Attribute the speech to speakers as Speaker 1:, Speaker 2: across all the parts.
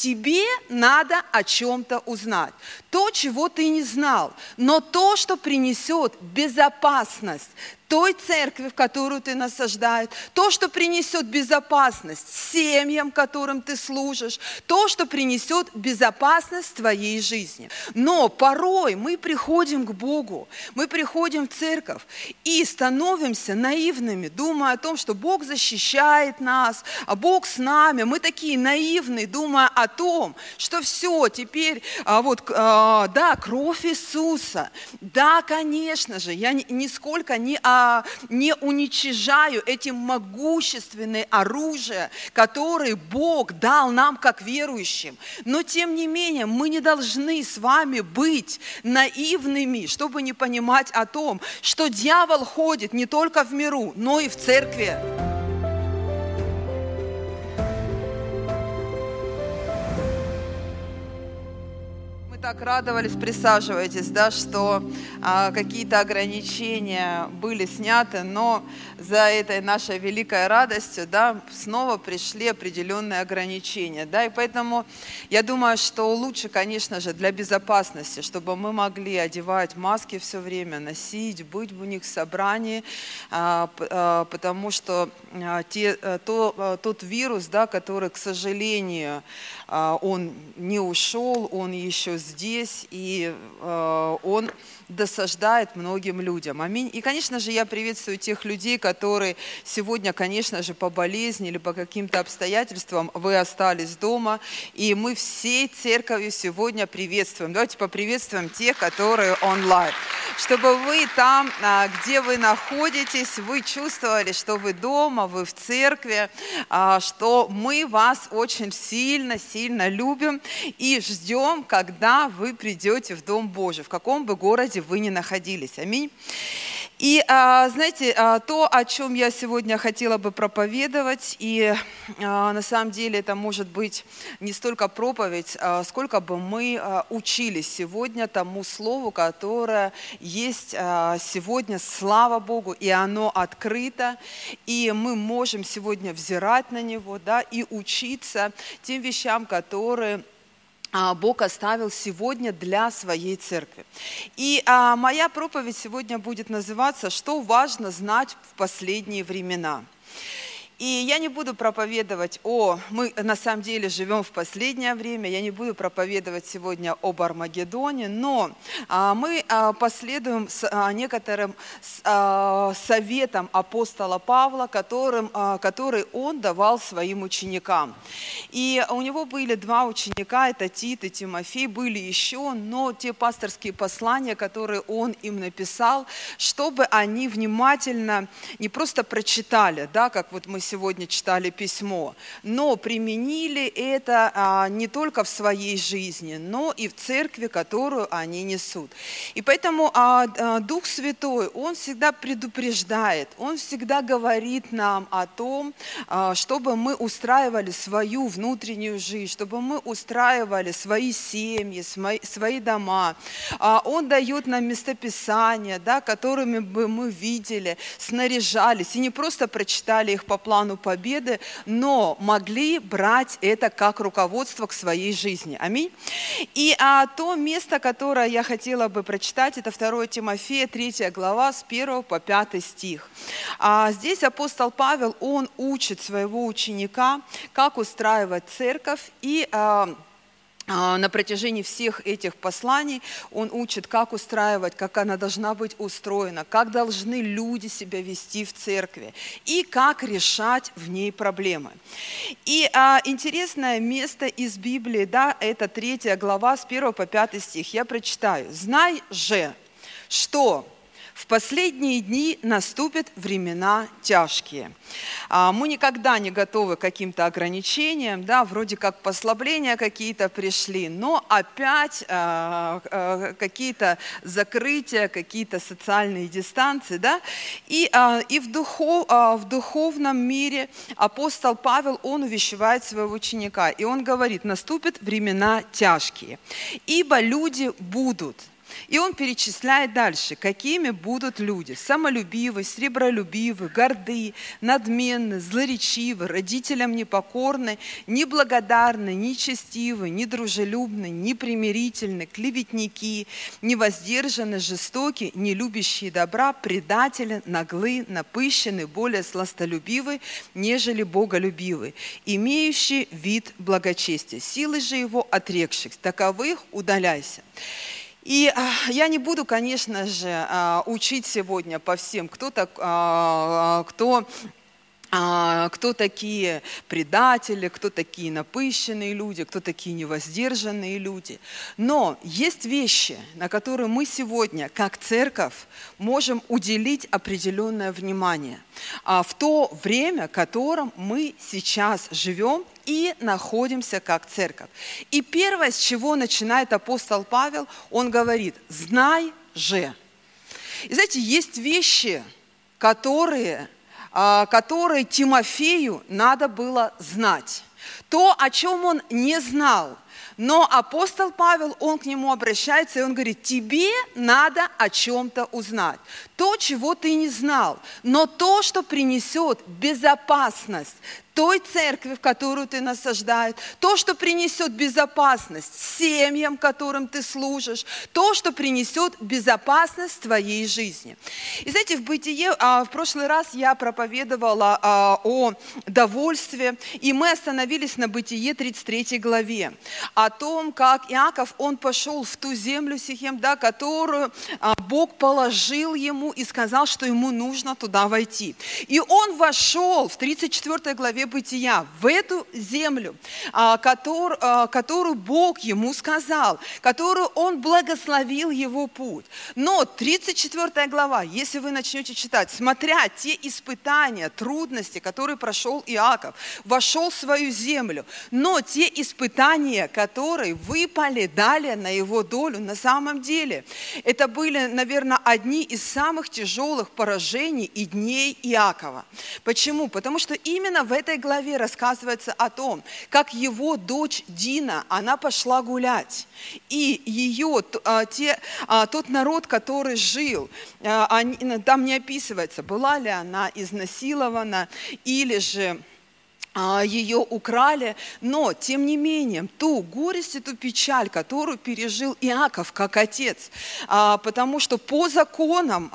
Speaker 1: Тебе надо о чем-то узнать. То, чего ты не знал, но то, что принесет безопасность той церкви, в которую ты насаждаешь, то, что принесет безопасность семьям, которым ты служишь, то, что принесет безопасность твоей жизни. Но порой мы приходим к Богу, мы приходим в церковь и становимся наивными, думая о том, что Бог защищает нас, а Бог с нами. Мы такие наивные, думая о том, что все, теперь, а, вот, а, да, кровь Иисуса, да, конечно же, я нисколько не о не уничижаю эти могущественные оружия, которые Бог дал нам как верующим. Но тем не менее, мы не должны с вами быть наивными, чтобы не понимать о том, что дьявол ходит не только в миру, но и в церкви. Так радовались, присаживайтесь, да, что а, какие-то ограничения были сняты, но за этой нашей великой радостью, да, снова пришли определенные ограничения, да, и поэтому я думаю, что лучше, конечно же, для безопасности, чтобы мы могли одевать маски все время, носить, быть в них в собрании, а, а, потому что а, те, а, то, а, тот вирус, да, который, к сожалению, он не ушел, он еще здесь, и а, он досаждает многим людям. Аминь. И, конечно же, я приветствую тех людей, которые сегодня, конечно же, по болезни или по каким-то обстоятельствам вы остались дома. И мы всей церковью сегодня приветствуем. Давайте поприветствуем тех, которые онлайн. Чтобы вы там, а, где вы находитесь, вы чувствовали, что вы дома, вы в церкви, а, что мы вас очень сильно, сильно любим и ждем, когда вы придете в Дом Божий, в каком бы городе месте вы не находились. Аминь. И а, знаете, а, то, о чем я сегодня хотела бы проповедовать, и а, на самом деле это может быть не столько проповедь, сколько бы мы учились сегодня тому слову, которое есть сегодня, слава Богу, и оно открыто, и мы можем сегодня взирать на него, да, и учиться тем вещам, которые Бог оставил сегодня для своей церкви. И а, моя проповедь сегодня будет называться «Что важно знать в последние времена». И я не буду проповедовать о... Мы на самом деле живем в последнее время, я не буду проповедовать сегодня об Армагеддоне, но а, мы а, последуем с а, некоторым советом апостола Павла, которым, который он давал своим ученикам. И у него были два ученика, это Тит и Тимофей, были еще, но те пасторские послания, которые он им написал, чтобы они внимательно не просто прочитали, да, как вот мы сегодня читали письмо, но применили это а, не только в своей жизни, но и в церкви, которую они несут. И поэтому а, а, Дух Святой, Он всегда предупреждает, Он всегда говорит нам о том, чтобы мы устраивали свою внутреннюю жизнь, чтобы мы устраивали свои семьи, свои, дома. Он дает нам местописания, да, которыми бы мы видели, снаряжались, и не просто прочитали их по плану, плану победы, но могли брать это как руководство к своей жизни. Аминь. И а, то место, которое я хотела бы прочитать, это 2 Тимофея, 3 глава, с 1 по 5 стих. А, здесь апостол Павел, он учит своего ученика, как устраивать церковь и а, на протяжении всех этих посланий он учит, как устраивать, как она должна быть устроена, как должны люди себя вести в церкви и как решать в ней проблемы. И а, интересное место из Библии, да, это третья глава с 1 по 5 стих. Я прочитаю. «Знай же, что в последние дни наступят времена тяжкие. А, мы никогда не готовы к каким-то ограничениям, да, вроде как послабления какие-то пришли, но опять а, а, какие-то закрытия, какие-то социальные дистанции. Да? И, и в, духов, в духовном мире апостол Павел, он увещевает своего ученика, и он говорит, наступят времена тяжкие, ибо люди будут И он перечисляет дальше, какими будут люди. Самолюбивы, сребролюбивы, горды, надменны, злоречивы, родителям непокорны, неблагодарны, нечестивы, недружелюбны, непримирительны, клеветники, невоздержаны, жестоки, не любящие добра, предатели, наглы, напыщены, более сластолюбивы, нежели боголюбивы, имеющие вид благочестия. Силы же его отрекших, таковых удаляйся. И а, я не буду, конечно же, а, учить сегодня по всем, кто, так, а, кто кто такие предатели, кто такие напыщенные люди, кто такие невоздержанные люди. Но есть вещи, на которые мы сегодня, как церковь, можем уделить определенное внимание. В то время, в котором мы сейчас живем и находимся как церковь. И первое, с чего начинает апостол Павел, он говорит, знай же. И знаете, есть вещи, которые, а, которые Тимофею надо было знать. То, о чем он не знал. Но апостол Павел, он к нему обращается, и он говорит, тебе надо о чем-то узнать. То, чего ты не знал, но то, что принесет безопасность той церкви, в которую ты насаждаешь, то, что принесет безопасность семьям, которым ты служишь, то, что принесет безопасность твоей жизни. И знаете, в бытие, а, в прошлый раз я проповедовала а, о довольстве, и мы остановились на бытие 33 главе, о том, как Иаков, он пошел в ту землю Сихем, да, которую а, Бог положил ему и сказал, что ему нужно туда войти. И он вошел в 34 главе главе бытия, в эту землю, а, а, которую Бог ему сказал, которую он благословил его путь. Но 34 глава, если вы начнете читать, смотря те испытания, трудности, которые прошел Иаков, вошел в свою землю, но те испытания, которые выпали дали на его долю, на самом деле, это были, наверное, одни из самых тяжелых поражений и дней Иакова. Почему? Потому что именно в этой 10 главе рассказывается о том, как его дочь Дина, она пошла гулять. И ее, а, те, а, тот народ, который жил, а, они, там не описывается, была ли она изнасилована или же ее украли, но, тем не менее, ту горесть и ту печаль, которую пережил Иаков как отец, потому что по законам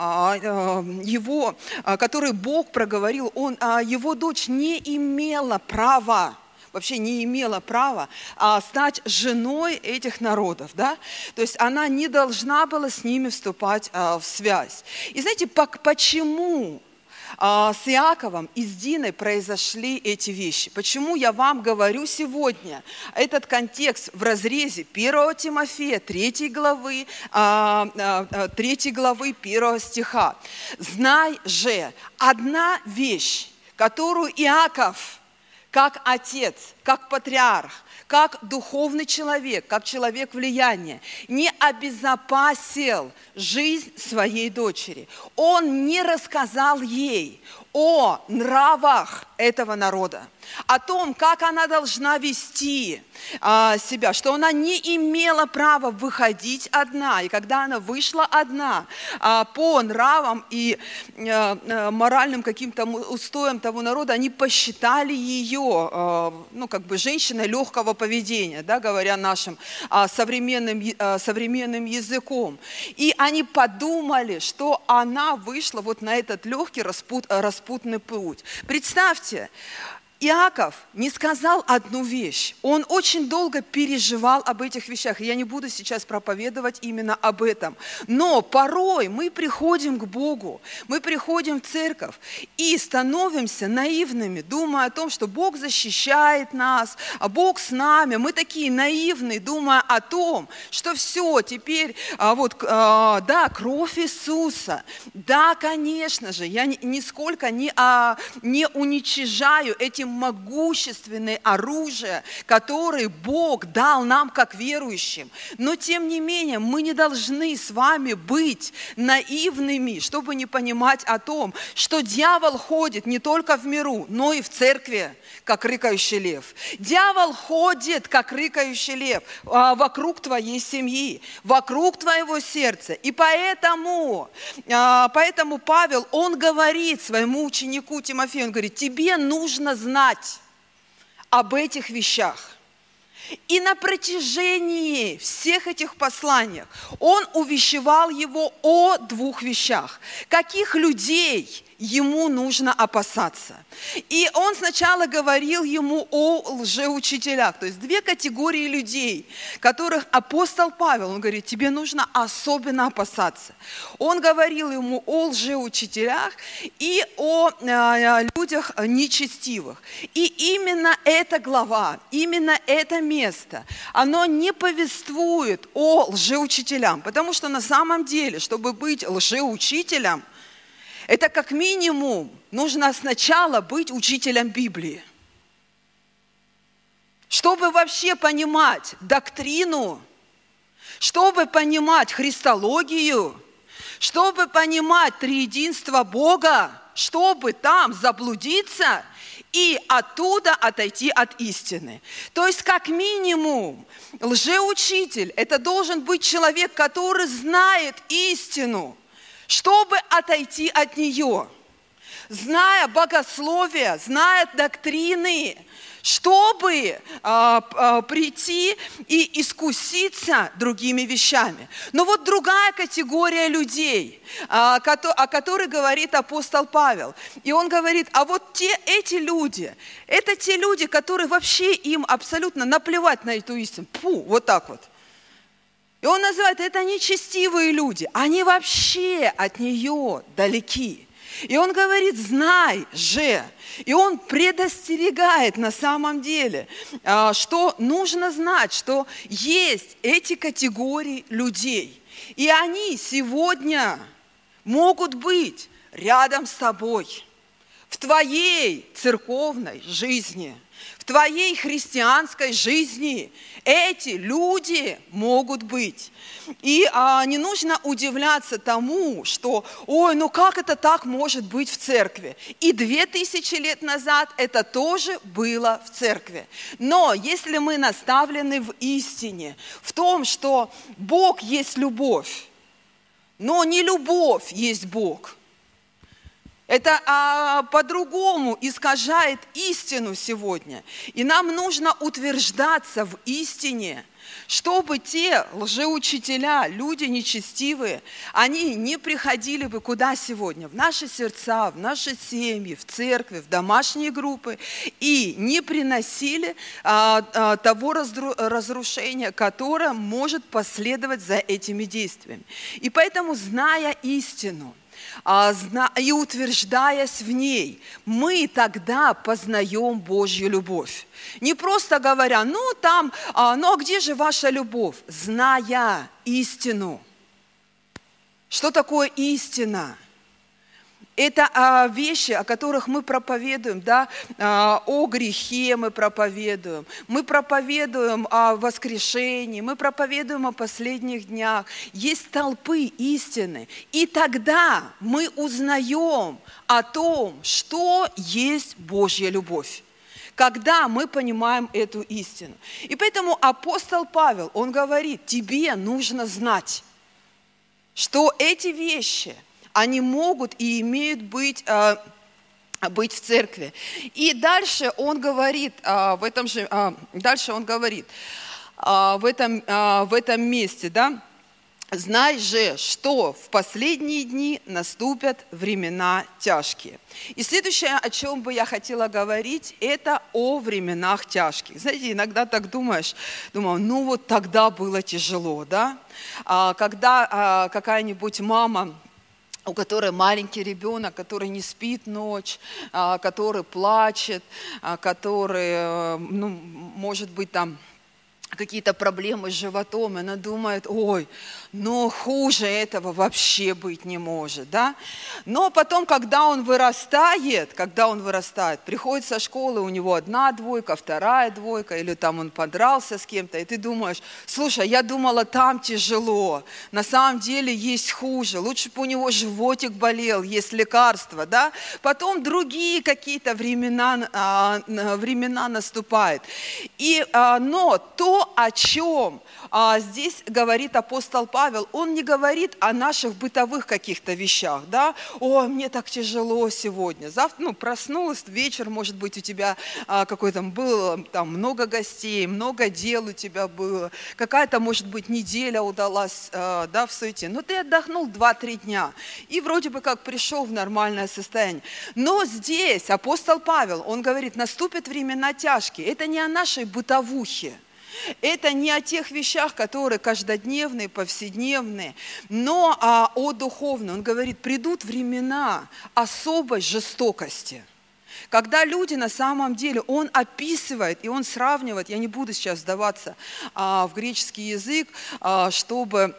Speaker 1: его, который Бог проговорил, он, его дочь не имела права вообще не имела права а, стать женой этих народов, да? То есть она не должна была с ними вступать а, в связь. И знаете, по, почему а, с Иаковом и с Диной произошли эти вещи. Почему я вам говорю сегодня этот контекст в разрезе 1 Тимофея 3 главы, 3 а, а, главы 1 стиха. «Знай же, одна вещь, которую Иаков, как отец, как патриарх, как духовный человек, как человек влияния, не обезопасил жизнь своей дочери. Он не рассказал ей о нравах этого народа, о том, как она должна вести а, себя, что она не имела права выходить одна. И когда она вышла одна а, по нравам и а, а, моральным каким-то устоям того народа, они посчитали ее, а, ну, как бы женщиной легкого поведения, да, говоря нашим а, современным, а, современным языком. И они подумали, что она вышла вот на этот легкий распут, распут распутный путь. Представьте, Иаков не сказал одну вещь. Он очень долго переживал об этих вещах. Я не буду сейчас проповедовать именно об этом. Но порой мы приходим к Богу, мы приходим в церковь и становимся наивными, думая о том, что Бог защищает нас, а Бог с нами. Мы такие наивные, думая о том, что все, теперь а, вот, а, да, кровь Иисуса. Да, конечно же, я нисколько не, а, не уничижаю эти могущественное оружие, которое Бог дал нам как верующим. Но тем не менее, мы не должны с вами быть наивными, чтобы не понимать о том, что дьявол ходит не только в миру, но и в церкви, как рыкающий лев. Дьявол ходит, как рыкающий лев, а, вокруг твоей семьи, вокруг твоего сердца. И поэтому, а, поэтому Павел, он говорит своему ученику Тимофею, он говорит, тебе нужно знать об этих вещах. И на протяжении всех этих посланий он увещевал его о двух вещах. Каких людей ему нужно опасаться. И он сначала говорил ему о лжеучителях, то есть две категории людей, которых апостол Павел, он говорит, тебе нужно особенно опасаться. Он говорил ему о лжеучителях и о э, людях нечестивых. И именно эта глава, именно это место, оно не повествует о лжеучителям, потому что на самом деле, чтобы быть лжеучителем – это как минимум нужно сначала быть учителем Библии. Чтобы вообще понимать доктрину, чтобы понимать христологию, чтобы понимать триединство Бога, чтобы там заблудиться и оттуда отойти от истины. То есть, как минимум, лжеучитель – это должен быть человек, который знает истину – чтобы отойти от нее, зная богословие, зная доктрины, чтобы а, а, прийти и искуситься другими вещами. Но вот другая категория людей, а, о которой говорит апостол Павел. И он говорит, а вот те, эти люди, это те люди, которые вообще им абсолютно наплевать на эту истину. Фу, вот так вот. И он называет это нечестивые люди. Они вообще от нее далеки. И он говорит, знай же. И он предостерегает на самом деле, а, что нужно знать, что есть эти категории людей. И они сегодня могут быть рядом с тобой, в твоей церковной жизни – твоей христианской жизни эти люди могут быть. И а, не нужно удивляться тому, что, ой, ну как это так может быть в церкви? И две тысячи лет назад это тоже было в церкви. Но если мы наставлены в истине, в том, что Бог есть любовь, но не любовь есть Бог – это а, по-другому искажает истину сегодня. И нам нужно утверждаться в истине, чтобы те лжеучителя, люди нечестивые, они не приходили бы куда сегодня? В наши сердца, в наши семьи, в церкви, в домашние группы и не приносили а, а, того разрушения, которое может последовать за этими действиями. И поэтому, зная истину, и утверждаясь в ней, мы тогда познаем Божью любовь. Не просто говоря, ну там, а, ну а где же ваша любовь? Зная истину. Что такое истина? Это а, вещи, о которых мы проповедуем, да, а, о грехе мы проповедуем, мы проповедуем о воскрешении, мы проповедуем о последних днях. Есть толпы истины. И тогда мы узнаем о том, что есть Божья любовь когда мы понимаем эту истину. И поэтому апостол Павел, он говорит, тебе нужно знать, что эти вещи – они могут и имеют быть а, быть в церкви. И дальше он говорит, а, в этом же, а, дальше он говорит, в этом, в этом месте, да, Знай же, что в последние дни наступят времена тяжкие. И следующее, о чем бы я хотела говорить, это о временах тяжких. Знаете, иногда так думаешь, думаю, ну вот тогда было тяжело, да? Когда какая-нибудь мама у которой маленький ребенок, который не спит ночь, а, который плачет, а, который, э, ну, может быть, там какие-то проблемы с животом, и она думает, ой, но хуже этого вообще быть не может, да? Но потом, когда он вырастает, когда он вырастает, приходит со школы, у него одна двойка, вторая двойка, или там он подрался с кем-то, и ты думаешь, слушай, я думала, там тяжело, на самом деле есть хуже, лучше бы у него животик болел, есть лекарства, да? Потом другие какие-то времена, а, времена наступают. И, а, но то, о чем а, здесь говорит апостол Павел, он не говорит о наших бытовых каких-то вещах, да, о, мне так тяжело сегодня, завтра, ну, проснулась, вечер, может быть, у тебя а, какой-то было, там, много гостей, много дел у тебя было, какая-то, может быть, неделя удалась, а, да, в суете, но ты отдохнул 2-3 дня, и вроде бы как пришел в нормальное состояние. Но здесь апостол Павел, он говорит, наступят времена тяжкие, это не о нашей бытовухе, это не о тех вещах, которые каждодневные, повседневные, но а, о духовном. Он говорит, придут времена особой жестокости – когда люди на самом деле, он описывает и он сравнивает, я не буду сейчас сдаваться а, в греческий язык, а, чтобы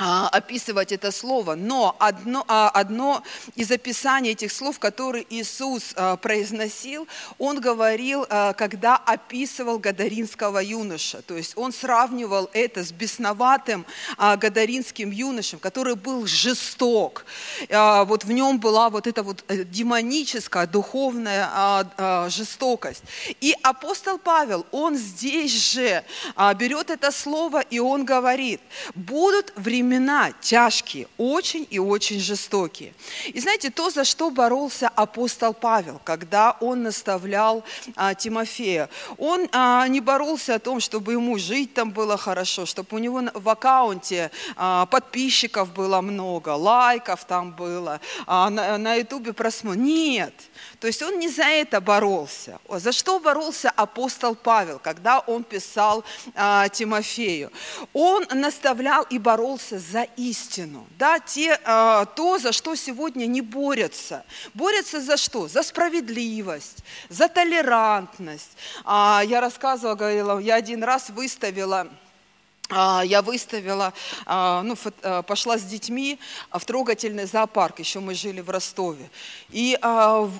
Speaker 1: описывать это слово, но одно, а, одно из описаний этих слов, которые Иисус а, произносил, он говорил, когда описывал гадаринского юноша, то есть он сравнивал это с бесноватым гадаринским юношем, который был жесток, вот в нем была вот эта вот э, демоническая, духовная жестокость. И апостол Павел, он здесь же берет это слово и он говорит, будут времена, времена тяжкие, очень и очень жестокие. И знаете, то, за что боролся апостол Павел, когда он наставлял а, Тимофея, он а, не боролся о том, чтобы ему жить там было хорошо, чтобы у него в аккаунте а, подписчиков было много, лайков там было, а, на ютубе просмотр. Нет, то есть он не за это боролся. За что боролся апостол Павел, когда он писал а, Тимофею? Он наставлял и боролся за истину. Да, те, а, то, за что сегодня не борются. Борются за что? За справедливость, за толерантность. А, я рассказывала, говорила, я один раз выставила я выставила, а, ну, а, пошла с детьми в трогательный зоопарк, еще мы жили в Ростове. И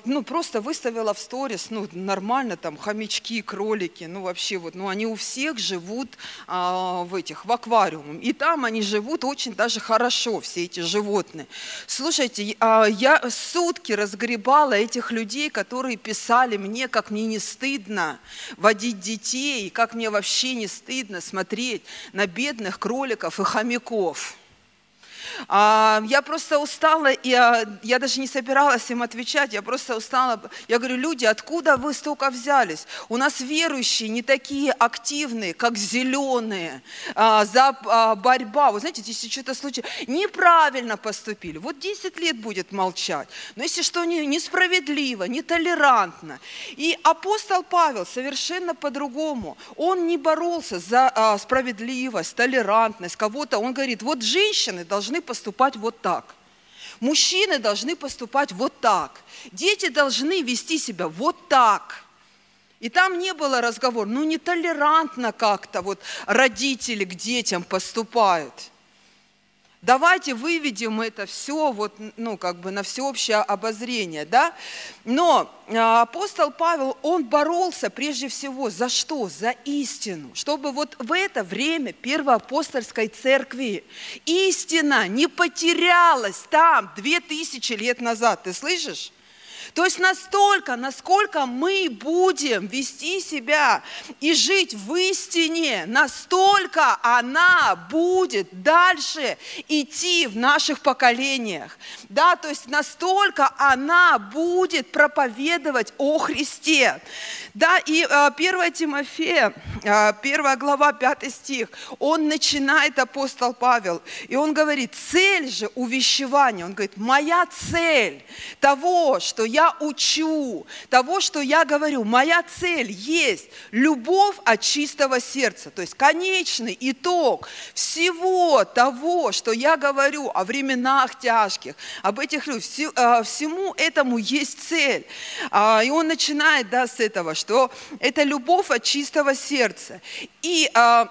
Speaker 1: ну, просто выставила в сторис, ну, нормально, там, хомячки, кролики, ну, вообще вот, ну, они у всех живут в этих, в аквариуме. И там они живут очень даже хорошо, все эти животные. Слушайте, я сутки разгребала этих людей, которые писали мне, как мне не стыдно водить детей, как мне вообще не стыдно смотреть на на бедных кроликов и хомяков. А, я просто устала, и я, я даже не собиралась им отвечать, я просто устала. Я говорю, люди, откуда вы столько взялись? У нас верующие не такие активные, как зеленые, а, за а, борьба. Вы знаете, если что-то случилось, неправильно поступили, вот 10 лет будет молчать. Но если что не, несправедливо, нетолерантно. И апостол Павел совершенно по-другому. Он не боролся за а, справедливость, толерантность кого-то. Он говорит, вот женщины должны поступать вот так. Мужчины должны поступать вот так. Дети должны вести себя вот так. И там не было разговора, ну нетолерантно как-то вот родители к детям поступают. Давайте выведем это все вот, ну, как бы на всеобщее обозрение, да? Но а, апостол Павел, он боролся прежде всего за что? За истину. Чтобы вот в это время первоапостольской церкви истина не потерялась там две тысячи лет назад. Ты слышишь? То есть настолько, насколько мы будем вести себя и жить в истине, настолько она будет дальше идти в наших поколениях. Да, то есть настолько она будет проповедовать о Христе. Да, и 1 а, Тимофея, 1 а, глава, 5 стих, он начинает, апостол Павел, и он говорит, цель же увещевания, он говорит, моя цель того, что я я учу, того, что я говорю. Моя цель есть любовь от чистого сердца. То есть конечный итог всего того, что я говорю о временах тяжких, об этих людях, а, всему этому есть цель. А, и он начинает да, с этого, что это любовь от чистого сердца. И а,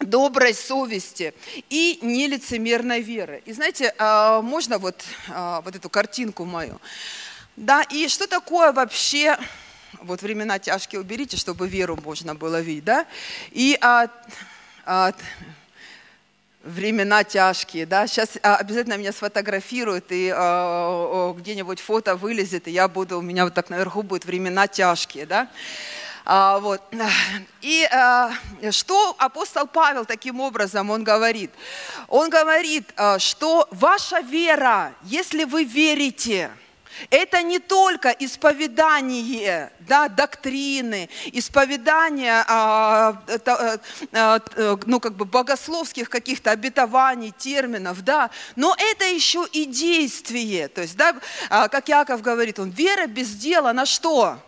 Speaker 1: доброй совести и нелицемерной веры. И знаете, можно вот, вот эту картинку мою? Да, и что такое вообще, вот времена тяжкие уберите, чтобы веру можно было видеть, да? И а, а, времена тяжкие, да, сейчас а, обязательно меня сфотографируют, и а, где-нибудь фото вылезет, и я буду, у меня вот так наверху будет времена тяжкие, да. А, вот. И а, что апостол Павел таким образом, он говорит? Он говорит, а, что ваша вера, если вы верите, это не только исповедание да, доктрины, исповедание а, а, а, ну, как бы богословских каких-то обетований, терминов, да, но это еще и действие. То есть, да, а, как Яков говорит, он вера без дела на что?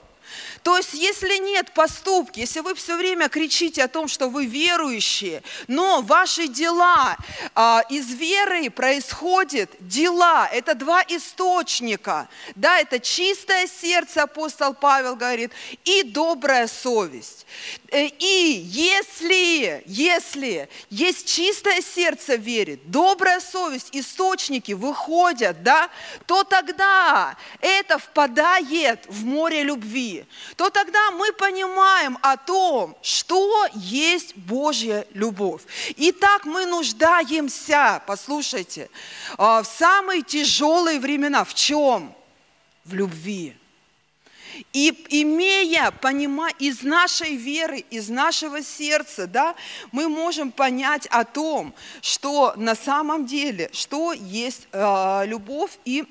Speaker 1: То есть, если нет поступки, если вы все время кричите о том, что вы верующие, но ваши дела, а, из веры происходят дела, это два источника, да, это чистое сердце, апостол Павел говорит, и добрая совесть. Э, и если, если есть чистое сердце верит, добрая совесть, источники выходят, да, то тогда это впадает в море любви то тогда мы понимаем о том, что есть Божья любовь. И так мы нуждаемся, послушайте, а, в самые тяжелые времена. В чем? В любви. И имея, понимая из нашей веры, из нашего сердца, да, мы можем понять о том, что на самом деле, что есть э, любовь и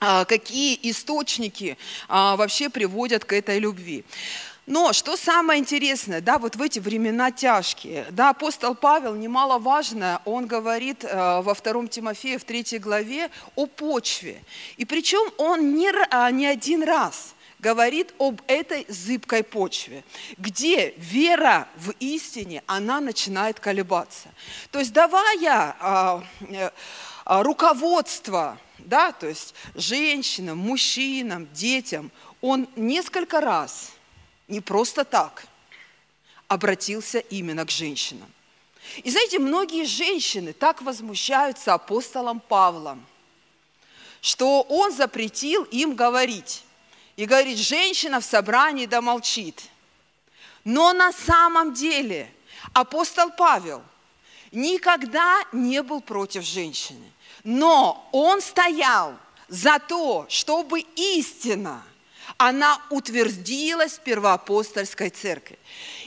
Speaker 1: а, какие источники а, вообще приводят к этой любви. Но что самое интересное, да, вот в эти времена тяжкие, да, апостол Павел, немаловажно, он говорит э, во втором Тимофея, в третьей главе о почве. И причем он не, а, не один раз говорит об этой зыбкой почве, где вера в истине, она начинает колебаться. То есть давая а, а, руководство да, то есть женщинам, мужчинам, детям, он несколько раз, не просто так, обратился именно к женщинам. И знаете, многие женщины так возмущаются апостолом Павлом, что он запретил им говорить. И говорит, женщина в собрании да молчит. Но на самом деле апостол Павел никогда не был против женщины. Но он стоял за то, чтобы истина, она утвердилась в первоапостольской церкви.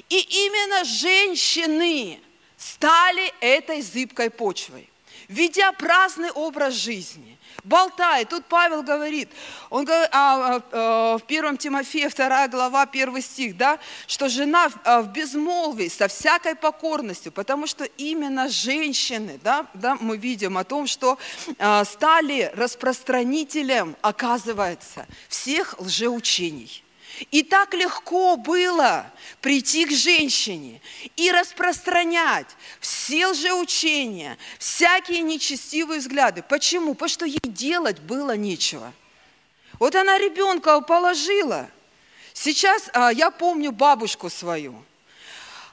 Speaker 1: И именно женщины стали этой зыбкой почвой, ведя праздный образ жизни, болтает. Тут Павел говорит, он говорит а, а, а, в 1 Тимофея 2 глава 1 стих, да, что жена в, а, в безмолвии, со всякой покорностью, потому что именно женщины, да, да, мы видим о том, что а, стали распространителем, оказывается, всех лжеучений. И так легко было прийти к женщине и распространять все лжеучения, всякие нечестивые взгляды. Почему? Потому что ей делать было нечего. Вот она ребенка положила. Сейчас а, я помню бабушку свою.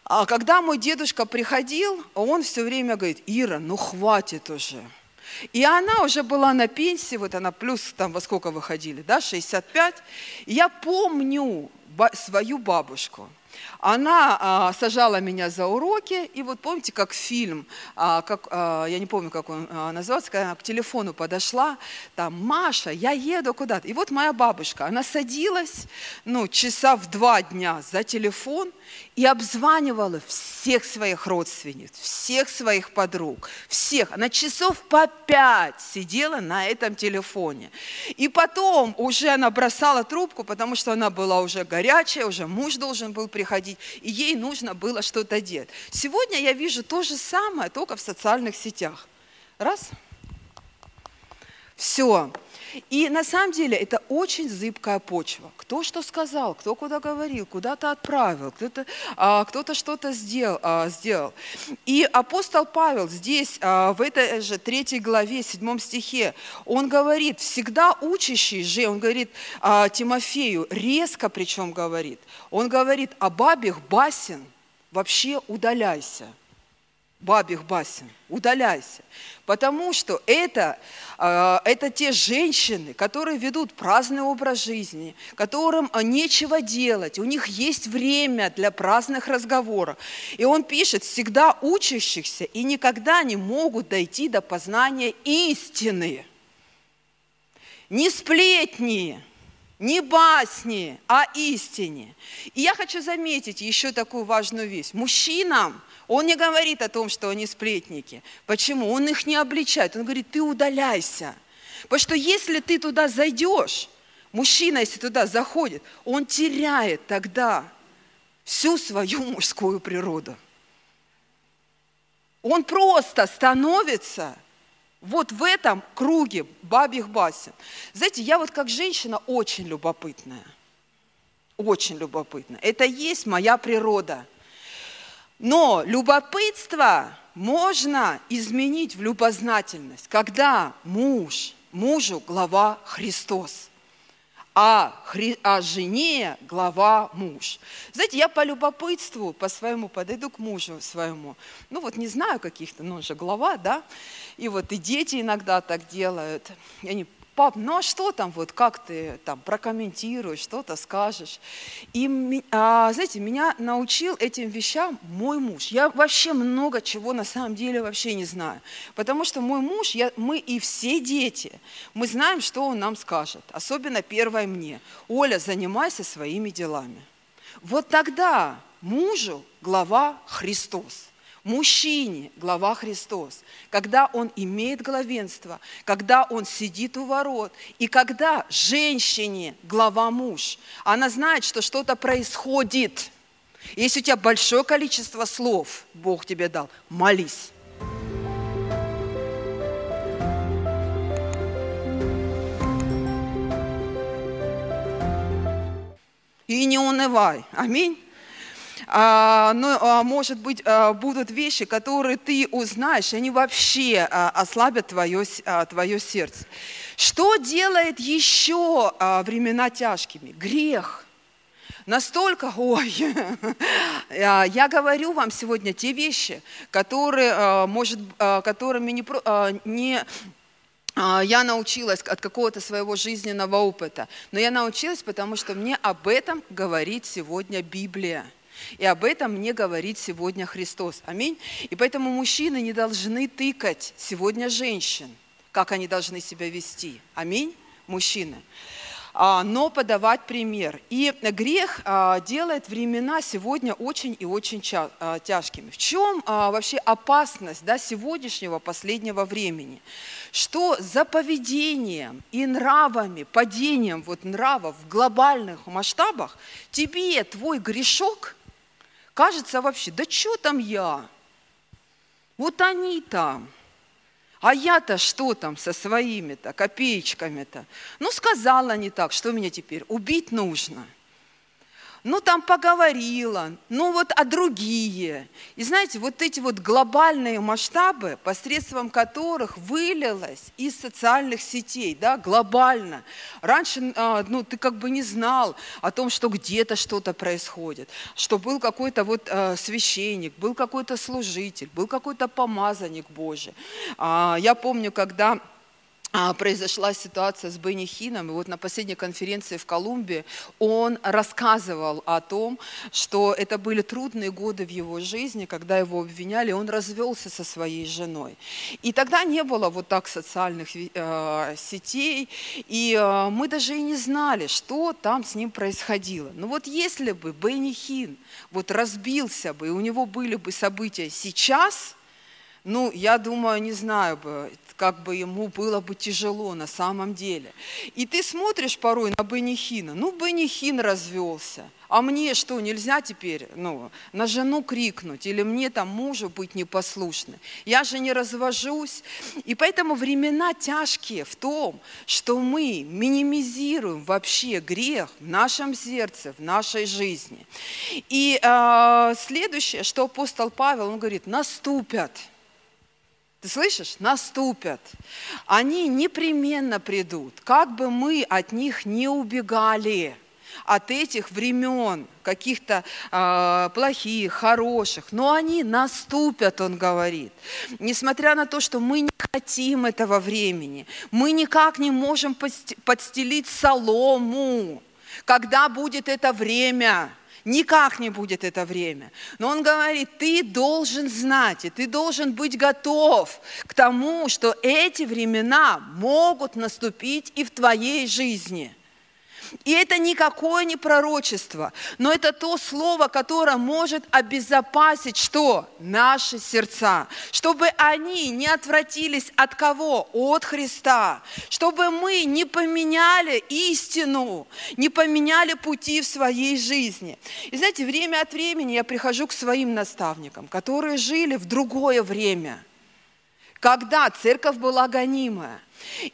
Speaker 1: А когда мой дедушка приходил, он все время говорит, Ира, ну хватит уже. И она уже была на пенсии, вот она плюс там во сколько выходили, да, 65. И я помню свою бабушку. Она а, сажала меня за уроки, и вот помните, как фильм, а, как, а, я не помню, как он а, назывался, когда она к телефону подошла, там, Маша, я еду куда-то. И вот моя бабушка, она садилась, ну, часа в два дня за телефон и обзванивала всех своих родственниц, всех своих подруг, всех. Она часов по пять сидела на этом телефоне. И потом уже она бросала трубку, потому что она была уже горячая, уже муж должен был приходить, и ей нужно было что-то делать. Сегодня я вижу то же самое, только в социальных сетях. Раз. Все. И на самом деле это очень зыбкая почва. Кто что сказал, кто куда говорил, куда-то отправил, кто-то а, кто что-то сделал, а, сделал. И апостол Павел здесь, а, в этой же третьей главе, седьмом стихе, он говорит, всегда учащий же, он говорит а, Тимофею, резко причем говорит, он говорит о бабих басен, вообще удаляйся бабих басен, удаляйся. Потому что это, а, это те женщины, которые ведут праздный образ жизни, которым нечего делать, у них есть время для праздных разговоров. И он пишет, всегда учащихся и никогда не могут дойти до познания истины. Не сплетни, не басни, а истине. И я хочу заметить еще такую важную вещь. Мужчинам он не говорит о том, что они сплетники. Почему? Он их не обличает. Он говорит, ты удаляйся. Потому что если ты туда зайдешь, мужчина, если туда заходит, он теряет тогда всю свою мужскую природу. Он просто становится вот в этом круге бабьих басен. Знаете, я вот как женщина очень любопытная. Очень любопытная. Это есть моя природа – но любопытство можно изменить в любознательность, когда муж, мужу глава Христос, а, хри, а жене глава муж. Знаете, я по любопытству, по своему подойду к мужу своему. Ну вот не знаю каких-то, ну он же глава, да? И вот и дети иногда так делают. И они пап, ну а что там, вот как ты там прокомментируешь, что-то скажешь. И, а, знаете, меня научил этим вещам мой муж. Я вообще много чего на самом деле вообще не знаю. Потому что мой муж, я, мы и все дети, мы знаем, что он нам скажет. Особенно первое мне. Оля, занимайся своими делами. Вот тогда мужу глава Христос мужчине глава Христос, когда он имеет главенство, когда он сидит у ворот, и когда женщине глава муж, она знает, что что-то происходит. Если у тебя большое количество слов Бог тебе дал, молись. И не унывай. Аминь но, а, может быть, а, будут вещи, которые ты узнаешь, они вообще а, ослабят твое, а, твое сердце. Что делает еще а, времена тяжкими? Грех. Настолько, ой, а, я говорю вам сегодня те вещи, которые, а, может, а, которыми не, не я научилась от какого-то своего жизненного опыта. Но я научилась, потому что мне об этом говорит сегодня Библия. И об этом мне говорит сегодня Христос. Аминь. И поэтому мужчины не должны тыкать сегодня женщин, как они должны себя вести. Аминь. Мужчины а, но подавать пример. И грех а, делает времена сегодня очень и очень а, тяжкими. В чем вообще опасность да, сегодняшнего последнего времени? Что за поведением и нравами, падением вот нравов в глобальных масштабах тебе твой грешок – кажется вообще, да что там я? Вот они там. А я-то что там со своими-то копеечками-то? Ну, сказала не так, что мне теперь? Убить нужно – ну там поговорила, ну вот а другие. И знаете, вот эти вот глобальные масштабы, посредством которых вылилось из социальных сетей, да, глобально. Раньше, а, ну, ты как бы не знал о том, что где-то что-то происходит, что был какой-то вот а, священник, был какой-то служитель, был какой-то помазанник Божий. А, я помню, когда произошла ситуация с Бенни Хином, и вот на последней конференции в Колумбии он рассказывал о том, что это были трудные годы в его жизни, когда его обвиняли, он развелся со своей женой. И тогда не было вот так социальных э, сетей, и э, мы даже и не знали, что там с ним происходило. Но вот если бы Бенни Хин вот разбился бы, и у него были бы события сейчас – ну, я думаю, не знаю бы, как бы ему было бы тяжело на самом деле. И ты смотришь порой на Бенихина, ну, Бенихин развелся, А мне что, нельзя теперь ну, на жену крикнуть или мне там мужу быть непослушным? Я же не развожусь. И поэтому времена тяжкие в том, что мы минимизируем вообще грех в нашем сердце, в нашей жизни. И э, следующее, что апостол Павел, он говорит, наступят. Ты слышишь? Наступят. Они непременно придут, как бы мы от них не убегали от этих времен, каких-то э, плохих, хороших, но они наступят, он говорит. Несмотря на то, что мы не хотим этого времени, мы никак не можем подстелить солому, когда будет это время. Никак не будет это время. Но он говорит, ты должен знать, и ты должен быть готов к тому, что эти времена могут наступить и в твоей жизни. И это никакое не пророчество, но это то слово, которое может обезопасить что? Наши сердца. Чтобы они не отвратились от кого? От Христа. Чтобы мы не поменяли истину, не поменяли пути в своей жизни. И знаете, время от времени я прихожу к своим наставникам, которые жили в другое время, когда церковь была гонимая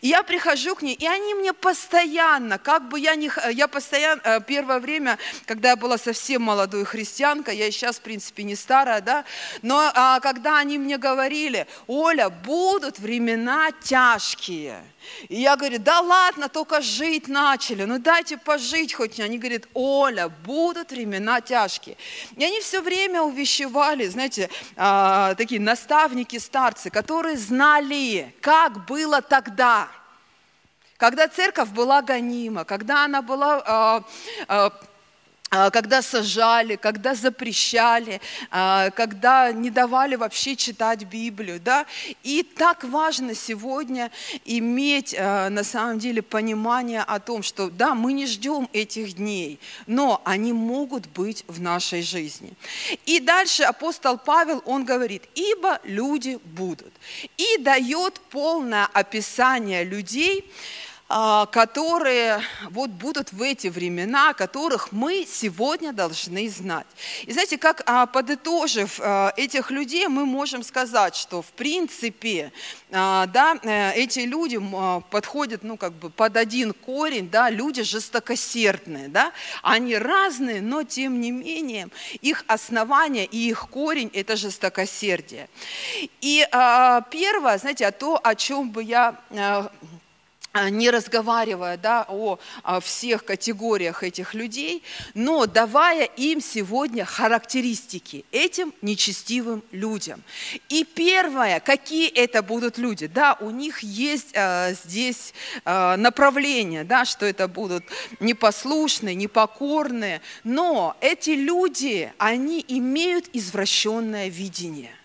Speaker 1: и я прихожу к ней, и они мне постоянно, как бы я не... Я постоянно, э, первое время, когда я была совсем молодой христианкой, я сейчас, в принципе, не старая, да, но а, когда они мне говорили, Оля, будут времена тяжкие – и я говорю, да ладно, только жить начали, ну дайте пожить хоть. Они говорят, Оля, будут времена тяжкие. И они все время увещевали, знаете, а, такие наставники, старцы, которые знали, как было тогда. Когда церковь была гонима, когда она была а, а, когда сажали, когда запрещали, а, когда не давали вообще читать Библию. Да? И так важно сегодня иметь а, на самом деле понимание о том, что да, мы не ждем этих дней, но они могут быть в нашей жизни. И дальше апостол Павел, он говорит, ибо люди будут. И дает полное описание людей, а, которые вот будут в эти времена, которых мы сегодня должны знать. И знаете, как а, подытожив а, этих людей, мы можем сказать, что в принципе да, э, эти люди подходят ну, как бы под один корень, да, люди жестокосердные, да, они разные, но тем не менее их основание и их корень – это жестокосердие. И первое, знаете, то, о чем бы я а, не разговаривая да, о, о всех категориях этих людей, но давая им сегодня характеристики этим нечестивым людям. И первое, какие это будут люди? Да, у них есть э, здесь э, направление, да, что это будут непослушные, непокорные, но эти люди, они имеют извращенное видение –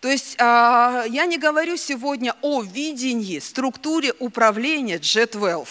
Speaker 1: то есть а, я не говорю сегодня о видении, структуре управления G12.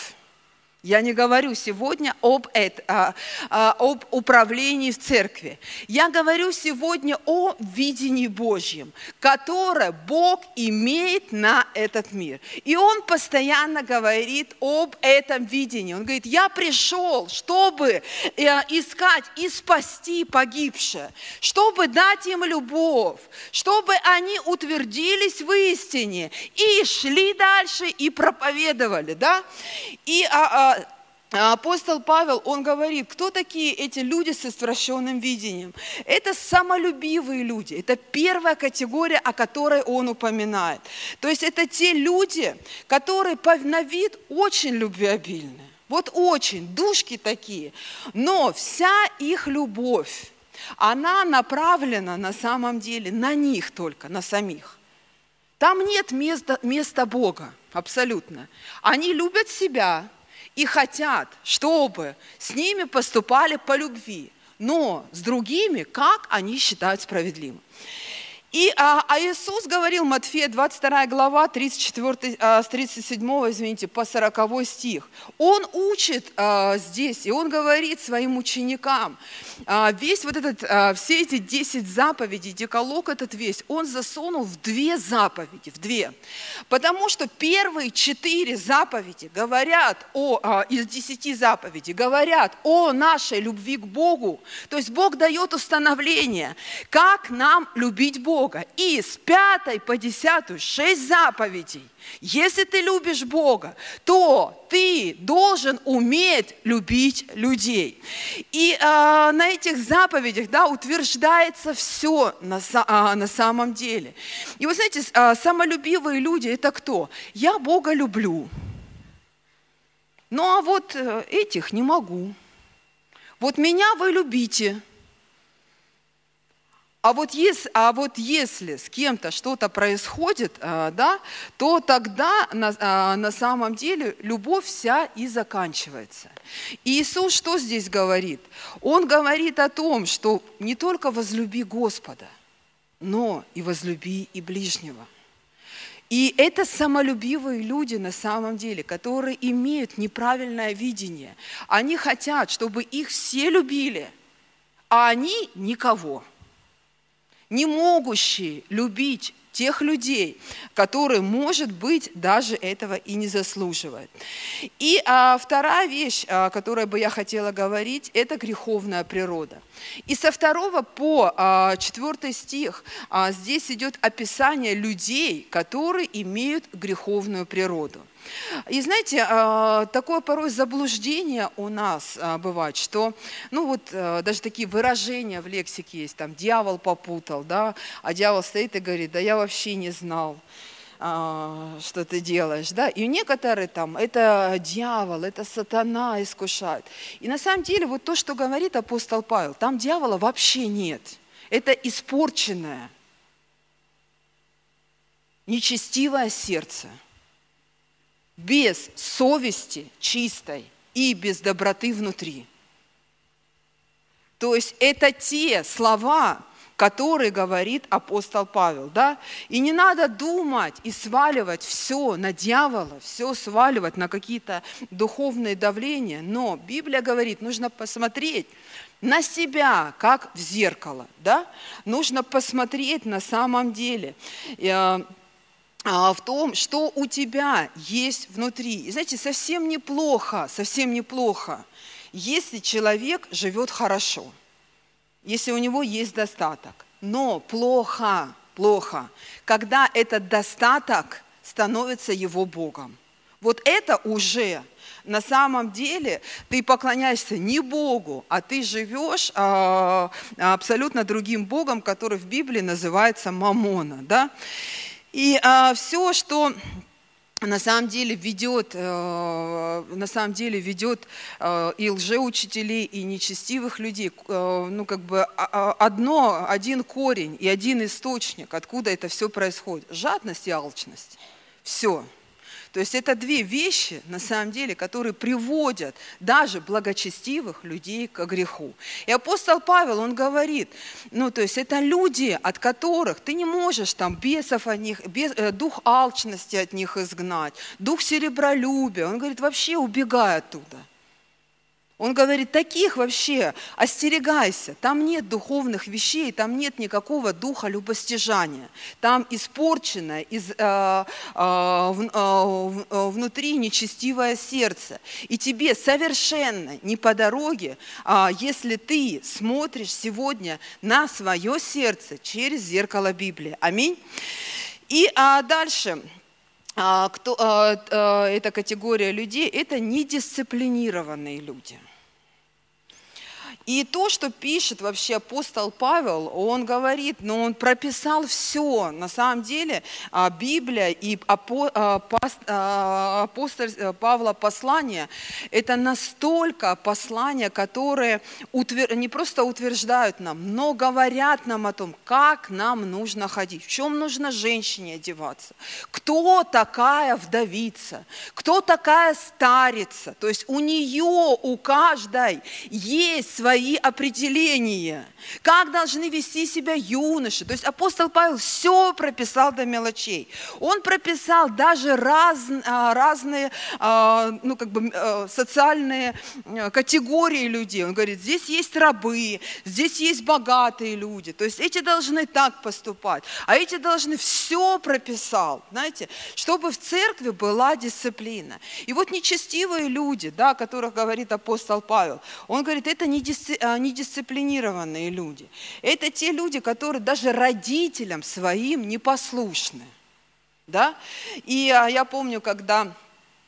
Speaker 1: Я не говорю сегодня об, это, а, а, об управлении в церкви. Я говорю сегодня о видении Божьем, которое Бог имеет на этот мир. И Он постоянно говорит об этом видении. Он говорит, я пришел, чтобы э, искать и спасти погибшее, чтобы дать им любовь, чтобы они утвердились в истине и шли дальше и проповедовали. Да? И а, а, апостол Павел, он говорит, кто такие эти люди с извращенным видением? Это самолюбивые люди. Это первая категория, о которой он упоминает. То есть это те люди, которые на вид очень любвеобильны. Вот очень, душки такие. Но вся их любовь, она направлена на самом деле на них только, на самих. Там нет места, места Бога, абсолютно. Они любят себя, и хотят, чтобы с ними поступали по любви, но с другими, как они считают справедливым. И а, а Иисус говорил, Матфея 22 глава, 34, а, с 37, извините, по 40 стих. Он учит а, здесь, и он говорит своим ученикам, а, весь вот этот, а, все эти 10 заповедей, деколог этот весь, он засунул в две заповеди, в две. Потому что первые четыре заповеди говорят о, а, из 10 заповедей, говорят о нашей любви к Богу. То есть Бог дает установление, как нам любить Бога. Бога. И с пятой по десятую шесть заповедей. Если ты любишь Бога, то ты должен уметь любить людей. И а, на этих заповедях да, утверждается все на, а, на самом деле. И вы знаете, а, самолюбивые люди это кто? Я Бога люблю. Ну а вот э, этих не могу. Вот меня вы любите, а вот, если, а вот если с кем-то что-то происходит, а, да, то тогда на, а, на самом деле любовь вся и заканчивается. И Иисус что здесь говорит? Он говорит о том, что не только возлюби Господа, но и возлюби и ближнего. И это самолюбивые люди на самом деле, которые имеют неправильное видение. Они хотят, чтобы их все любили, а они никого не могущие любить тех людей, которые, может быть, даже этого и не заслуживают. И а, вторая вещь, о которой бы я хотела говорить, это греховная природа. И со второго по а, четвертый стих а, здесь идет описание людей, которые имеют греховную природу. И знаете, а, такое порой заблуждение у нас а, бывает, что, ну вот а, даже такие выражения в лексике есть, там, дьявол попутал, да, а дьявол стоит и говорит, да я вообще не знал что ты делаешь, да, и некоторые там, это дьявол, это сатана искушает. И на самом деле вот то, что говорит апостол Павел, там дьявола вообще нет. Это испорченное, нечестивое сердце – без совести чистой и без доброты внутри. То есть это те слова, которые говорит апостол Павел. Да? И не надо думать и сваливать все на дьявола, все сваливать на какие-то духовные давления. Но Библия говорит, нужно посмотреть на себя, как в зеркало. Да? Нужно посмотреть на самом деле. А, в том, что у тебя есть внутри. И знаете, совсем неплохо, совсем неплохо, если человек живет хорошо, если у него есть достаток. Но плохо, плохо, когда этот достаток становится его Богом. Вот это уже на самом деле ты поклоняешься не Богу, а ты живешь а, абсолютно другим Богом, который в Библии называется Мамона. Да? И а, все, что на самом деле ведет, э, на самом деле ведет э, и лжеучителей, и нечестивых людей, э, ну как бы а, а, одно, один корень и один источник, откуда это все происходит. Жадность и алчность. Все. То есть это две вещи, на самом деле, которые приводят даже благочестивых людей к греху. И апостол Павел, он говорит, ну то есть это люди, от которых ты не можешь там бесов от них, бес, э, дух алчности от них изгнать, дух серебролюбия. Он говорит, вообще убегай оттуда. Он говорит, таких вообще остерегайся. Там нет духовных вещей, там нет никакого духа любостяжания. Там испорченное из, э, э, э, внутри нечестивое сердце. И тебе совершенно не по дороге, э, если ты смотришь сегодня на свое сердце через зеркало Библии. Аминь. И а, дальше а, кто, а, а, эта категория людей – это недисциплинированные люди. И то, что пишет вообще апостол Павел, он говорит, но ну, он прописал все. На самом деле а, Библия и апостол э, Павла послание – это настолько послания, которые не просто утверждают нам, но говорят нам о том, как нам нужно ходить, в чем нужно женщине одеваться, кто такая вдовица, кто такая старица. То есть у нее, у каждой есть свои свои определения, как должны вести себя юноши. То есть апостол Павел все прописал до мелочей. Он прописал даже раз, а, разные а, ну, как бы, э, социальные категории людей. Он говорит, здесь есть рабы, здесь есть богатые люди. То есть эти должны так поступать, а эти должны все прописал, знаете, чтобы в церкви была дисциплина. И вот нечестивые люди, да, о которых говорит апостол Павел, он говорит, это а, недисциплинированные люди. Это те люди, которые даже родителям своим непослушны. Да? И а, я помню, когда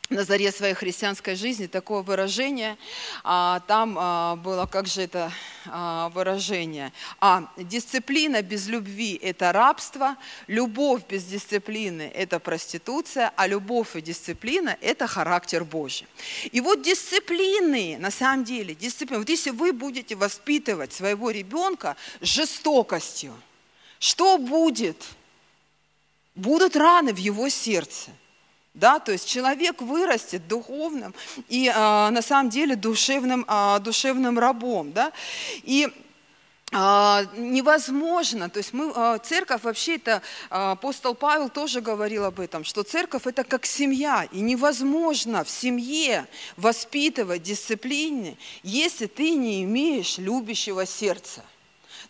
Speaker 1: на заре своей христианской жизни такое выражение. А, там а, было, как же это а, выражение? А, дисциплина без любви – это рабство, любовь без дисциплины – это проституция, а любовь и дисциплина – это характер Божий. И вот дисциплины, на самом деле, дисциплина. Вот если вы будете воспитывать своего ребенка жестокостью, что будет? Будут раны в его сердце – да, то есть человек вырастет духовным и а, на самом деле душевным, а, душевным рабом. Да? И а, невозможно, то есть мы, а, церковь вообще это, а, апостол Павел тоже говорил об этом, что церковь это как семья, и невозможно в семье воспитывать дисциплины, если ты не имеешь любящего сердца.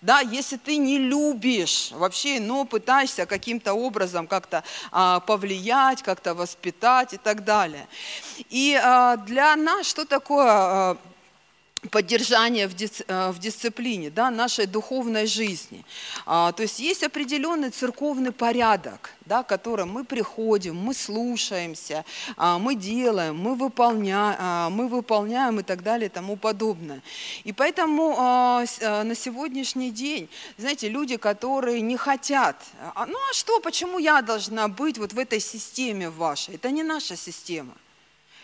Speaker 1: Да, если ты не любишь вообще, но пытаешься каким-то образом как-то а, повлиять, как-то воспитать и так далее. И а, для нас что такое а, поддержание в, дис, э, в дисциплине да, нашей духовной жизни. А, то есть есть определенный церковный порядок, да, которым мы приходим, мы слушаемся, а, мы делаем, мы выполняем, а, мы выполняем и так далее и тому подобное. И поэтому а, а, на сегодняшний день, знаете, люди, которые не хотят, а, ну а что, почему я должна быть вот в этой системе вашей? Это не наша система.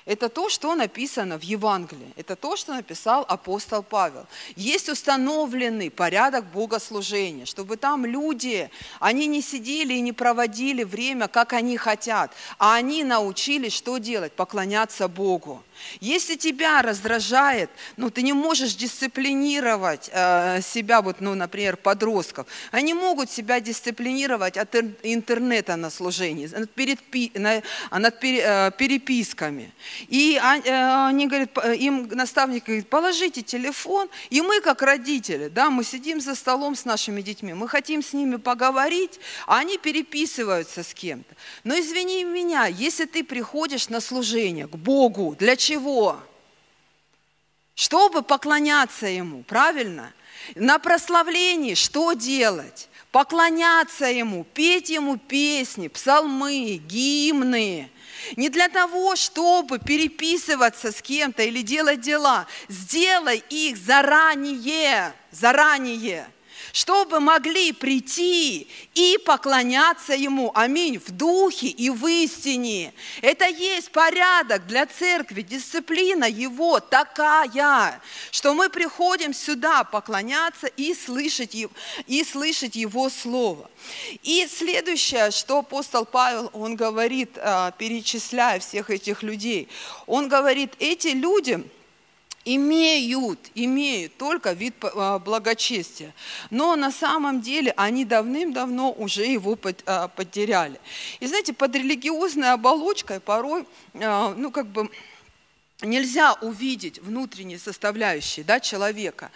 Speaker 1: Это то, что написано в Евангелии. Это то, что написал апостол Павел. Есть установленный порядок богослужения, чтобы там люди, они не сидели и не проводили время, как они хотят, а они научились, что делать? Поклоняться Богу. Если тебя раздражает, ну, ты не можешь дисциплинировать э, себя, вот, ну, например, подростков. Они могут себя дисциплинировать от интернета на служении, над, перед, на, над э, переписками. И э, они говорят, им наставник говорит, положите телефон, и мы, как родители, да, мы сидим за столом с нашими детьми, мы хотим с ними поговорить, а они переписываются с кем-то. Но извини меня, если ты приходишь на служение к Богу, для чего? Чтобы поклоняться Ему, правильно? На прославлении что делать? Поклоняться Ему, петь Ему песни, псалмы, гимны. Не для того, чтобы переписываться с кем-то или делать дела. Сделай их заранее, заранее чтобы могли прийти и поклоняться Ему. Аминь. В духе и в истине. Это есть порядок для церкви, дисциплина Его такая, что мы приходим сюда поклоняться и слышать, и слышать Его Слово. И следующее, что апостол Павел, он говорит, а, перечисляя всех этих людей, он говорит, эти люди, имеют, имеют только вид а, благочестия. Но на самом деле они давным-давно уже его а, потеряли. И знаете, под религиозной оболочкой порой, а, ну как бы, нельзя увидеть внутренние составляющие да, человека.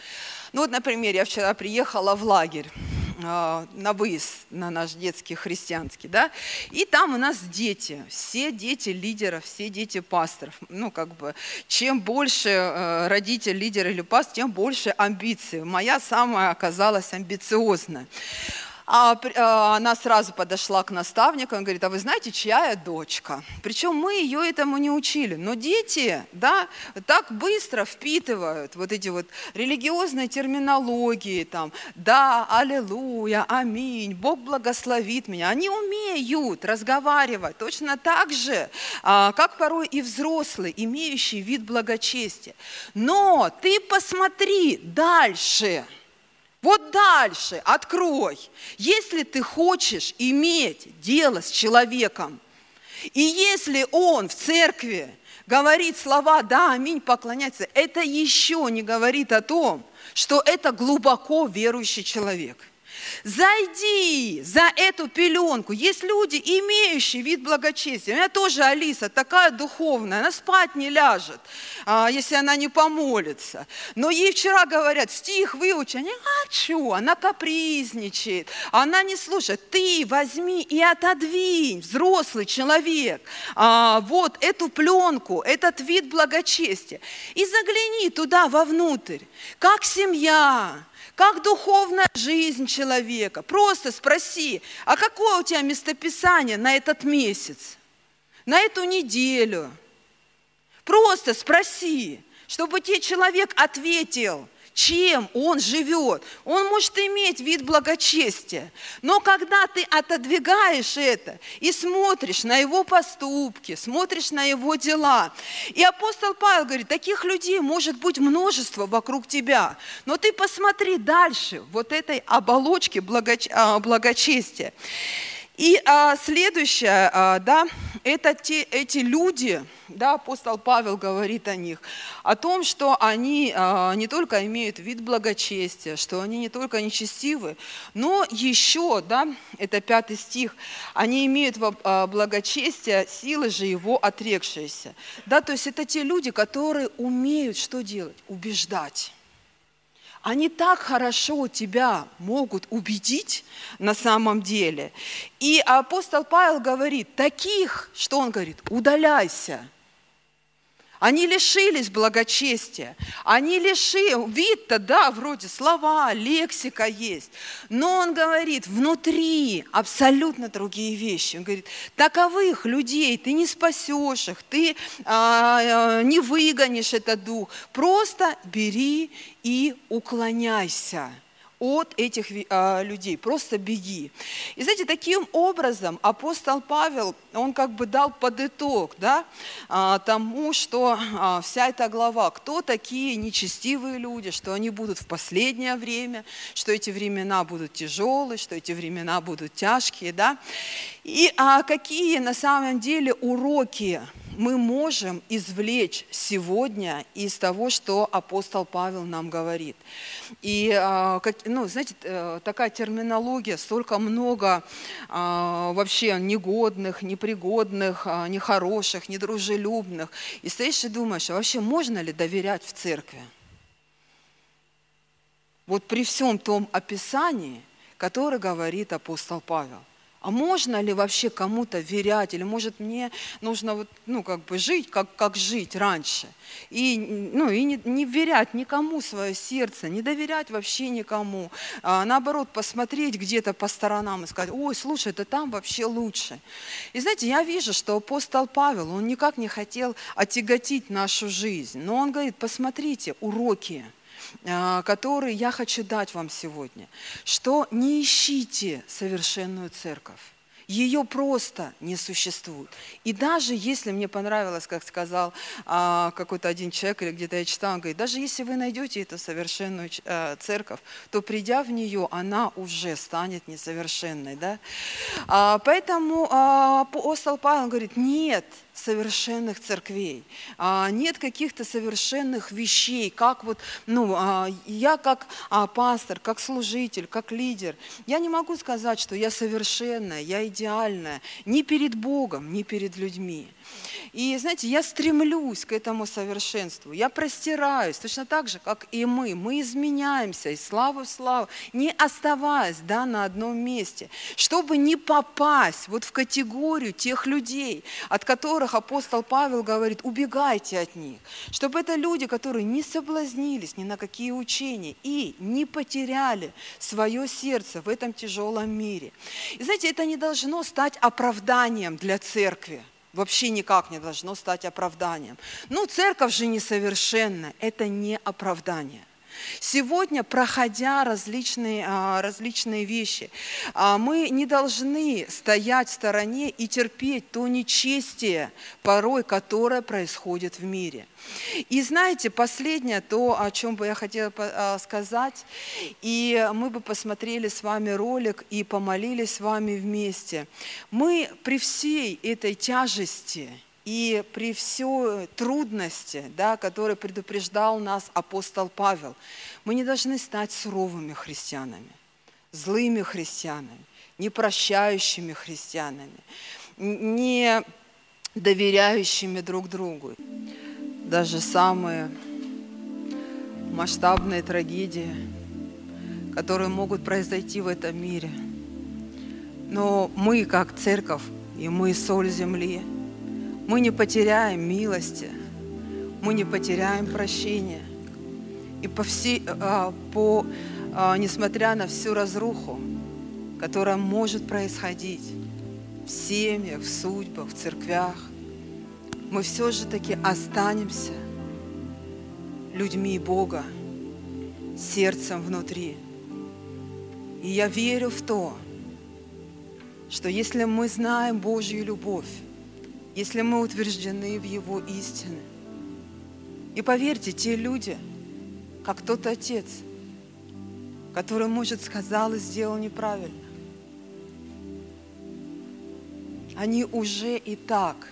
Speaker 1: Ну вот, например, я вчера приехала в лагерь. А, на выезд на наш детский христианский, да, и там у нас дети, все дети лидеров, все дети пасторов. Ну, как бы, чем больше э, родитель, лидер или пастор, тем больше амбиций. Моя самая оказалась амбициозная. А, а, она сразу подошла к наставнику и говорит, а вы знаете, чья я дочка? Причем мы ее этому не учили. Но дети, да, так быстро впитывают вот эти вот религиозные терминологии, там, да, аллилуйя, аминь, Бог благословит меня. Они умеют разговаривать точно так же, а, как порой и взрослые, имеющие вид благочестия. Но ты посмотри дальше – вот дальше открой. Если ты хочешь иметь дело с человеком, и если он в церкви говорит слова «да, аминь, поклоняться», это еще не говорит о том, что это глубоко верующий человек. Зайди за эту пеленку. Есть люди, имеющие вид благочестия. У меня тоже Алиса такая духовная, она спать не ляжет, а, если она не помолится. Но ей вчера говорят, стих выучи. Я не хочу, она капризничает, она не слушает. Ты возьми и отодвинь, взрослый человек, а, вот эту пленку, этот вид благочестия. И загляни туда вовнутрь, как семья, как духовная жизнь человека. Просто спроси, а какое у тебя местописание на этот месяц, на эту неделю? Просто спроси, чтобы тебе человек ответил – чем он живет. Он может иметь вид благочестия, но когда ты отодвигаешь это и смотришь на его поступки, смотришь на его дела, и апостол Павел говорит, таких людей может быть множество вокруг тебя, но ты посмотри дальше вот этой оболочки. А, благочестия. И а, следующее, а, да, это те, эти люди, да, апостол Павел говорит о них, о том, что они а, не только имеют вид благочестия, что они не только нечестивы, но еще, да, это пятый стих, они имеют а, благочестие, силы же его отрекшиеся. Да, то есть это те люди, которые умеют что делать? Убеждать они так хорошо тебя могут убедить на самом деле. И апостол Павел говорит, таких, что он говорит, удаляйся – они лишились благочестия. Они лишили, вид-то, да, вроде слова, лексика есть. Но он говорит, внутри абсолютно другие вещи. Он говорит, таковых людей ты не спасешь их, ты а, а не выгонишь этот дух. Просто бери и уклоняйся от этих а, людей, просто беги. И знаете, таким образом апостол Павел, он как бы дал под итог да, а, тому, что а, вся эта глава, кто такие нечестивые люди, что они будут в последнее время, что эти времена будут тяжелые, что эти времена будут тяжкие, да, и а, какие на самом деле уроки мы можем извлечь сегодня из того, что апостол Павел нам говорит. И, а, ну, знаете, э, такая терминология, столько много а, вообще негодных, непригодных, а, нехороших, недружелюбных. И стоишь и думаешь, а вообще можно ли доверять в церкви? Вот при всем том описании, которое говорит апостол Павел. А можно ли вообще кому-то верять? Или может мне нужно вот, ну, как бы жить, как, как жить раньше? И, ну, и не, не верять никому свое сердце, не доверять вообще никому. А наоборот, посмотреть где-то по сторонам и сказать, ой, слушай, это там вообще лучше. И знаете, я вижу, что апостол Павел, он никак не хотел отяготить нашу жизнь. Но он говорит, посмотрите, уроки – который я хочу дать вам сегодня, что не ищите совершенную церковь. Ее просто не существует. И даже если мне понравилось, как сказал а, какой-то один человек, или где-то я читала, он говорит, даже если вы найдете эту совершенную а, церковь, то придя в нее, она уже станет несовершенной. Да? А, поэтому а, апостол Павел говорит, нет, совершенных церквей, а, нет каких-то совершенных вещей, как вот, ну, а, я как а, пастор, как служитель, как лидер, я не могу сказать, что я совершенная, я идеальная, ни перед Богом, ни перед людьми. И, знаете, я стремлюсь к этому совершенству, я простираюсь, точно так же, как и мы. Мы изменяемся из славы в славу, не оставаясь да, на одном месте, чтобы не попасть вот в категорию тех людей, от которых апостол Павел говорит, убегайте от них, чтобы это люди, которые не соблазнились ни на какие учения и не потеряли свое сердце в этом тяжелом мире. И знаете, это не должно стать оправданием для церкви вообще никак не должно стать оправданием. Ну, церковь же несовершенна, это не оправдание. Сегодня, проходя различные, а, различные вещи, а, мы не должны стоять в стороне и терпеть то нечестие, порой, которое происходит в мире. И знаете, последнее, то, о чем бы я хотела а, сказать, и мы бы посмотрели с вами ролик и помолились с вами вместе. Мы при всей этой тяжести – И при всей трудности, да, которой предупреждал нас апостол Павел, мы не должны стать суровыми христианами, злыми христианами, непрощающими христианами, не доверяющими друг другу. Даже самые масштабные трагедии, которые могут произойти в этом мире. Но мы, как церковь, и мы соль земли, мы не потеряем милости, мы не потеряем прощения. И по всей, а, по, а, несмотря на всю разруху, которая может происходить в семьях, в судьбах, в церквях, мы все же таки останемся людьми Бога, сердцем внутри. И я верю в то, что если мы знаем Божью любовь, если мы утверждены в Его истине, и поверьте, те люди, как тот отец, который, может, сказал и сделал неправильно, они уже и так,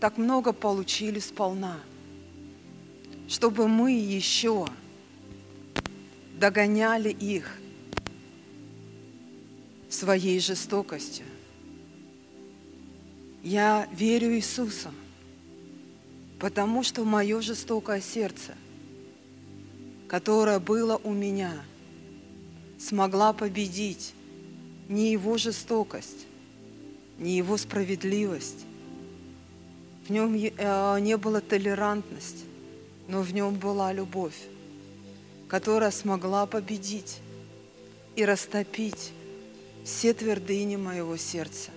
Speaker 1: так много получили сполна, чтобы мы еще догоняли их своей жестокостью. Я верю Иисусу, потому что мое жестокое сердце, которое было у меня, смогла победить не его жестокость, не его справедливость. В нем э, не было толерантность, но в нем была любовь, которая смогла победить и растопить все твердыни моего сердца.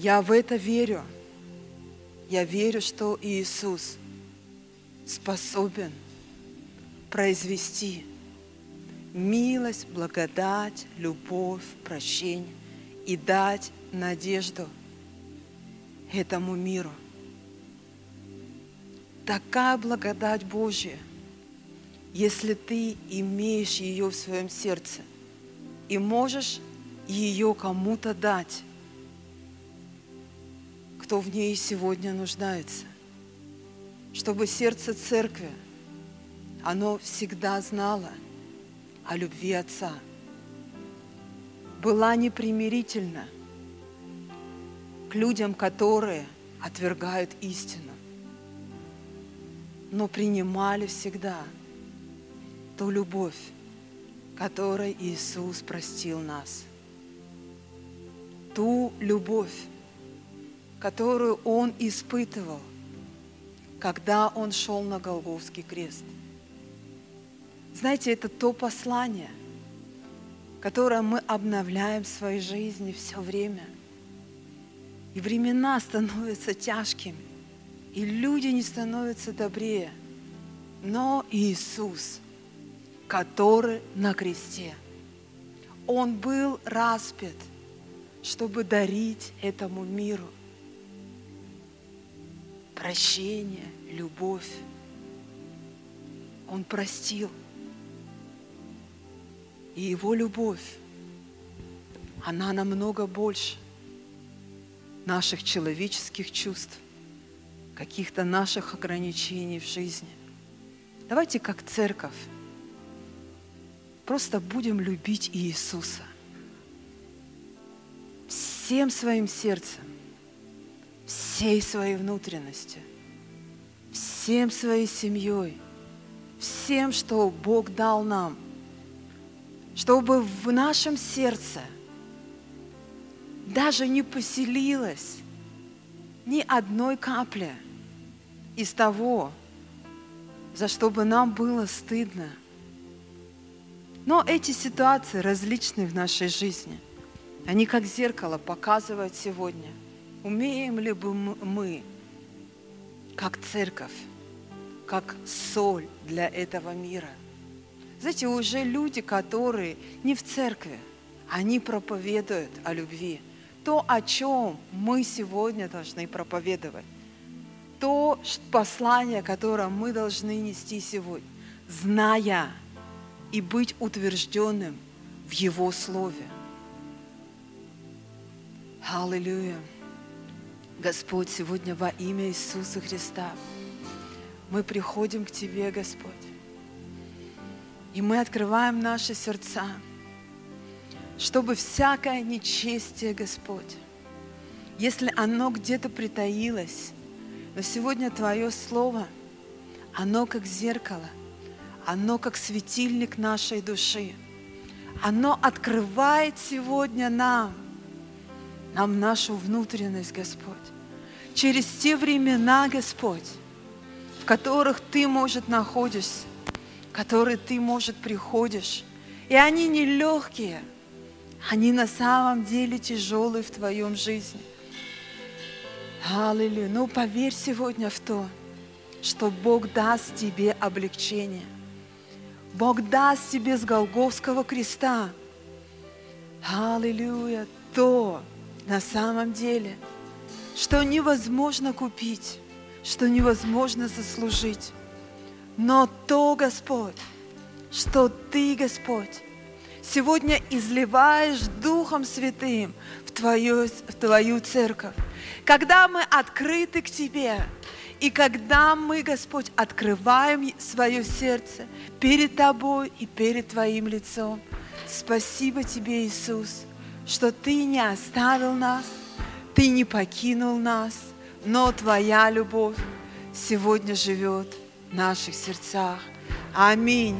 Speaker 1: Я в это верю. Я верю, что Иисус способен произвести милость, благодать, любовь, прощение и дать надежду этому миру. Такая благодать Божья, если ты имеешь ее в своем сердце и можешь ее кому-то дать, кто в ней сегодня нуждается, чтобы сердце церкви, оно всегда знало о любви Отца – была непримирительна к людям, которые отвергают истину, но принимали всегда ту любовь, которой Иисус простил нас. Ту любовь, которую Он испытывал, когда Он шел на Голговский крест. Знаете, это то послание – которое мы обновляем в своей жизни все время. И времена становятся тяжкими, и люди не становятся добрее. Но Иисус, который на кресте, Он был распят, чтобы дарить этому миру прощение, любовь. Он простил – и Его любовь, она намного больше наших человеческих чувств, каких-то наших ограничений в жизни. Давайте как церковь просто будем любить Иисуса всем своим сердцем, всей своей внутренностью, всем своей семьей, всем, что Бог дал нам – чтобы в нашем сердце даже не поселилось ни одной капли из того, за что бы нам было стыдно. Но эти ситуации различные в нашей жизни. Они как зеркало показывают сегодня, умеем ли бы мы, как церковь, как соль для этого мира – знаете, уже люди, которые не в церкви, они проповедуют о любви. То, о чем мы сегодня должны проповедовать. То послание, которое мы должны нести сегодня, зная и быть утвержденным в Его Слове. Аллилуйя. Господь, сегодня во имя Иисуса Христа мы приходим к Тебе, Господь. И мы открываем наши сердца, чтобы всякое нечестие, Господь, если оно где-то притаилось, но сегодня Твое Слово, оно как зеркало, оно как светильник нашей души. Оно открывает сегодня нам, нам нашу внутренность, Господь. Через те времена, Господь, в которых Ты, может, находишься, в которые Ты, может, приходишь. И они нелегкие, они на самом деле тяжелые в Твоем жизни. Аллилуйя. Ну, поверь сегодня в то, что Бог даст тебе облегчение. Бог даст тебе с Голговского креста. Аллилуйя. То на самом деле, что невозможно купить, что невозможно заслужить. Но то, Господь, что Ты, Господь, сегодня изливаешь Духом Святым в Твою, в твою церковь. Когда мы открыты к Тебе, и когда мы, Господь, открываем свое сердце перед Тобой и перед Твоим лицом, спасибо Тебе, Иисус, что Ты не оставил нас, Ты не покинул нас, но Твоя любовь сегодня живет в наших сердцах. Аминь.